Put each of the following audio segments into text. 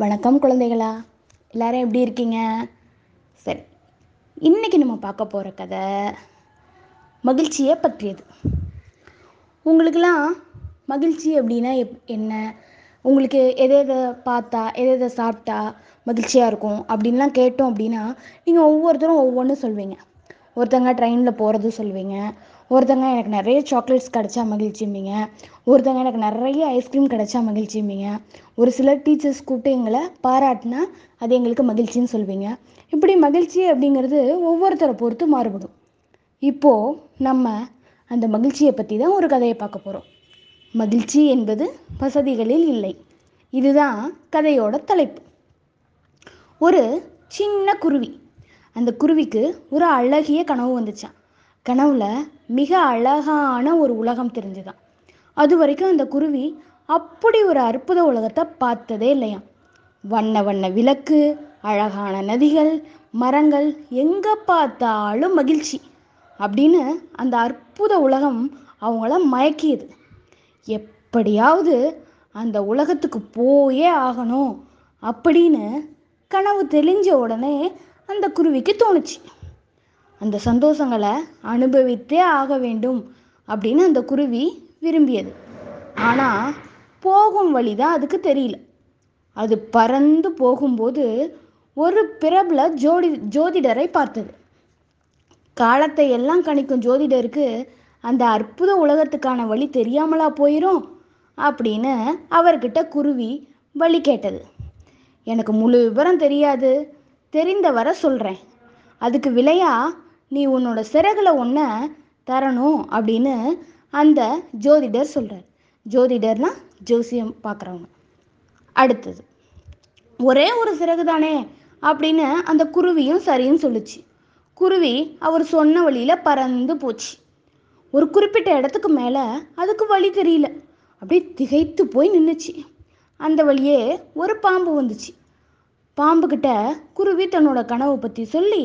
வணக்கம் குழந்தைகளா. எல்லாரும் எப்படி இருக்கீங்க? சரி இன்னைக்கு நம்ம பார்க்க போகிற கதை மகிழ்ச்சியை பற்றியது. உங்களுக்கெல்லாம் மகிழ்ச்சி அப்படின்னா எப் என்ன? உங்களுக்கு எதை எதை பார்த்தா எதை எதை சாப்பிட்டா மகிழ்ச்சியாக இருக்கும்? அப்படின்லாம் கேட்டோம் அப்படின்னா நீங்கள் ஒவ்வொருத்தரும் ஒவ்வொன்றும் சொல்வீங்க. ஒருத்தங்க ட்ரெயினில் போகிறது சொல்வீங்க. ஒருத்தங்க எனக்கு நிறைய சாக்லேட்ஸ் கிடைச்சா மகிழ்ச்சிம்பிங்க ஒருத்தங்க எனக்கு நிறைய ஐஸ்கிரீம் கிடைச்சா மகிழ்ச்சிம்பிங்க ஒரு சில டீச்சர்ஸ் கூப்பிட்டு எங்களை பாராட்டினா அது எங்களுக்கு மகிழ்ச்சின்னு சொல்வீங்க இப்படி மகிழ்ச்சி அப்படிங்கிறது ஒவ்வொருத்தரை பொறுத்து மாறுபடும். இப்போது நம்ம அந்த மகிழ்ச்சியை பற்றி தான் ஒரு கதையை பார்க்க போகிறோம் மகிழ்ச்சி என்பது வசதிகளில் இல்லை. இதுதான் கதையோட தலைப்பு. ஒரு சின்ன குருவி. அந்த குருவிக்கு ஒரு அழகிய கனவு வந்துச்சான் கனவுல மிக அழகான ஒரு உலகம் தெரிஞ்சுதான். அது வரைக்கும் அந்த குருவி அப்படி ஒரு அற்புத உலகத்தை பார்த்ததே இல்லையாம். வண்ண வண்ண விளக்கு அழகான நதிகள் மரங்கள் எங்கே பார்த்தாலும் மகிழ்ச்சி அப்படின்னு அந்த அற்புத உலகம் அவங்கள மயக்கியது. எப்படியாவது அந்த உலகத்துக்கு போயே ஆகணும் அப்படின்னு கனவு தெளிஞ்ச உடனே அந்த குருவிக்கு தோணுச்சு. அந்த சந்தோஷங்களை அனுபவித்தே ஆக வேண்டும் அப்படின்னு அந்த குருவி விரும்பியது. ஆனால் போகும் வழி தான் அதுக்கு தெரியல. அது பறந்து போகும்போது ஒரு பிரபல ஜோடி ஜோதிடரை பார்த்தது. காலத்தை எல்லாம் கணிக்கும் ஜோதிடருக்கு அந்த அற்புத உலகத்துக்கான வழி தெரியாமலா போயிடும் அப்படின்னு அவர்கிட்ட குருவி வழி கேட்டது. எனக்கு முழு விவரம் தெரியாது. தெரிந்த வர சொல்கிறேன் அதுக்கு விலையா நீ உன்னோட சிறகுல ஒன்றை தரணும் அப்படின்னு அந்த ஜோதிடர் சொல்கிறார் ஜோதிடர்னா ஜோசியம் பார்க்குறவங்க அடுத்தது ஒரே ஒரு சிறகு தானே அப்படின்னு அந்த குருவியும் சரின்னு சொல்லுச்சு. குருவி அவர் சொன்ன வழியில் பறந்து போச்சு. ஒரு குறிப்பிட்ட இடத்துக்கு மேலே அதுக்கு வழி தெரியல. அப்படியே திகைத்து போய் நின்றுச்சு அந்த வழியே ஒரு பாம்பு வந்துச்சு. பாம்புக்கிட்ட குருவி தன்னோட கனவை பற்றி சொல்லி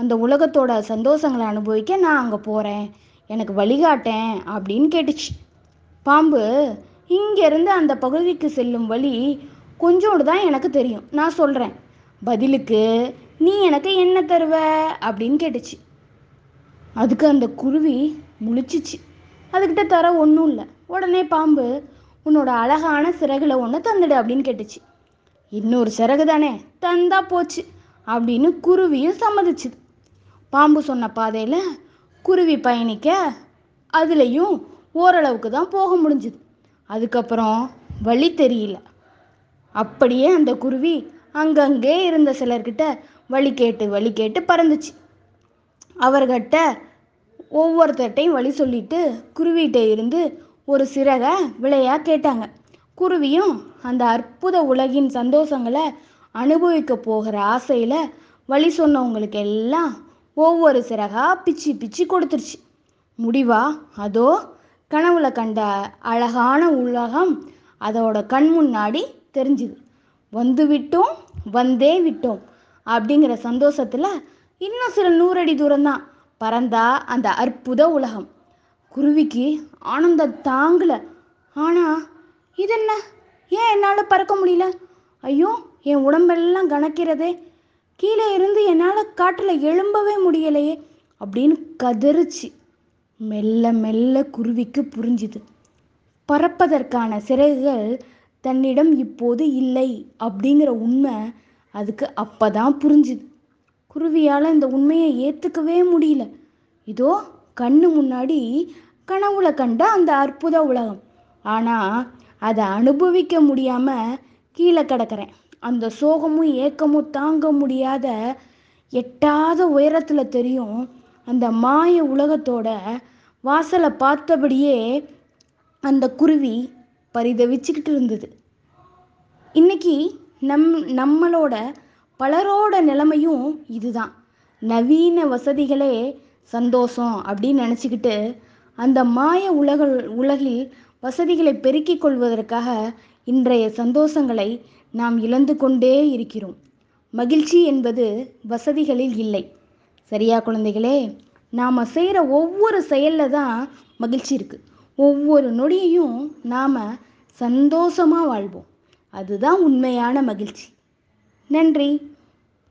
அந்த உலகத்தோட சந்தோஷங்களை அனுபவிக்க நான் அங்கே போகிறேன் எனக்கு வழிகாட்டேன் அப்படின்னு கேட்டுச்சு. பாம்பு இங்கேருந்து அந்த பகுதிக்கு செல்லும் வழி கொஞ்சோண்டு தான் எனக்கு தெரியும். நான் சொல்கிறேன் பதிலுக்கு நீ எனக்கு என்ன தருவ? அப்படின்னு கேட்டுச்சு. அதுக்கு அந்த குருவி முழிச்சிச்சு. அதுக்கிட்ட தர ஒன்றும் இல்லை. உடனே பாம்பு உன்னோட அழகான சிறகுல ஒன்று தந்துடு அப்படின்னு கேட்டுச்சு. இன்னொரு சிறகு தானே தந்தா போச்சு அப்படின்னு குருவியும் சம்மதிச்சுது. பாம்பு சொன்ன பாதையில் குருவி பயணிக்க அதுலேயும் ஓரளவுக்கு தான் போக முடிஞ்சுது. அதுக்கப்புறம் வழி தெரியல. அப்படியே அந்த குருவி அங்கங்கே இருந்த சிலர்கிட்ட வழி கேட்டு வழி கேட்டு பறந்துச்சு. அவர்கிட்ட ஒவ்வொருத்தர்கிட்டையும் வழி சொல்லிட்டு குருவிகிட்ட இருந்து ஒரு சிறகை விலையா கேட்டாங்க. குருவியும் அந்த அற்புத உலகின் சந்தோஷங்களை அனுபவிக்க போகிற ஆசையில் வழி சொன்னவங்களுக்கு எல்லாம் ஒவ்வொரு சிறகா பிச்சு பிச்சு கொடுத்துருச்சு. முடிவா? அதோ கனவுல கண்ட அழகான உலகம் அதோட கண் முன்னாடி தெரிஞ்சுது. வந்து விட்டோம் வந்தே விட்டோம் அப்படிங்கிற சந்தோஷத்தில் இன்னும் சில நூறடி தூரம்தான் பறந்தா அந்த அற்புத உலகம். குருவிக்கு ஆனந்தம் தாங்கலை. ஆனால் இதென்ன? ஏன் என்னால் பறக்க முடியல? ஐயோ என் உடம்பெல்லாம் கணக்கிறதே கீழே இருந்து என்னால் காட்டில் எழும்பவே முடியலையே அப்படின்னு கதறிச்சு. மெல்ல மெல்ல குருவிக்கு புரிஞ்சுது. பறப்பதற்கான சிறகுகள் தன்னிடம் இப்போது இல்லை அப்படிங்கிற உண்மை அதுக்கு அப்பதான் புரிஞ்சுது. குருவியால் இந்த உண்மையை ஏற்றுக்கவே முடியல. இதோ கண்ணு முன்னாடி கனவுல கண்ட அந்த அற்புத உலகம். ஆனால் அதை அனுபவிக்க முடியாமல் கீழே கிடக்கிறேன். அந்த சோகமும் ஏக்கமும் தாங்க முடியாத எட்டாத உயரத்தில் தெரியும் அந்த மாய உலகத்தோட வாசலை பார்த்தபடியே அந்த குருவி பரிதவிச்சுக்கிட்டு இருந்தது. இன்னைக்கு நம் நம்மளோட பலரோட நிலைமையும் இதுதான். நவீன வசதிகளே சந்தோஷம் அப்படின்னு நினச்சிக்கிட்டு அந்த மாய உலக உலகில் வசதிகளை பெருக்கிக் கொள்வதற்காக இன்றைய சந்தோஷங்களை நாம் இழந்து கொண்டே இருக்கிறோம். மகிழ்ச்சி என்பது வசதிகளில் இல்லை. சரியா குழந்தைகளே? நாம் செய்கிற ஒவ்வொரு செயலில் தான் மகிழ்ச்சி இருக்குது ஒவ்வொரு நொடியையும் நாம் சந்தோஷமாக வாழ்வோம். அதுதான் உண்மையான மகிழ்ச்சி. நன்றி.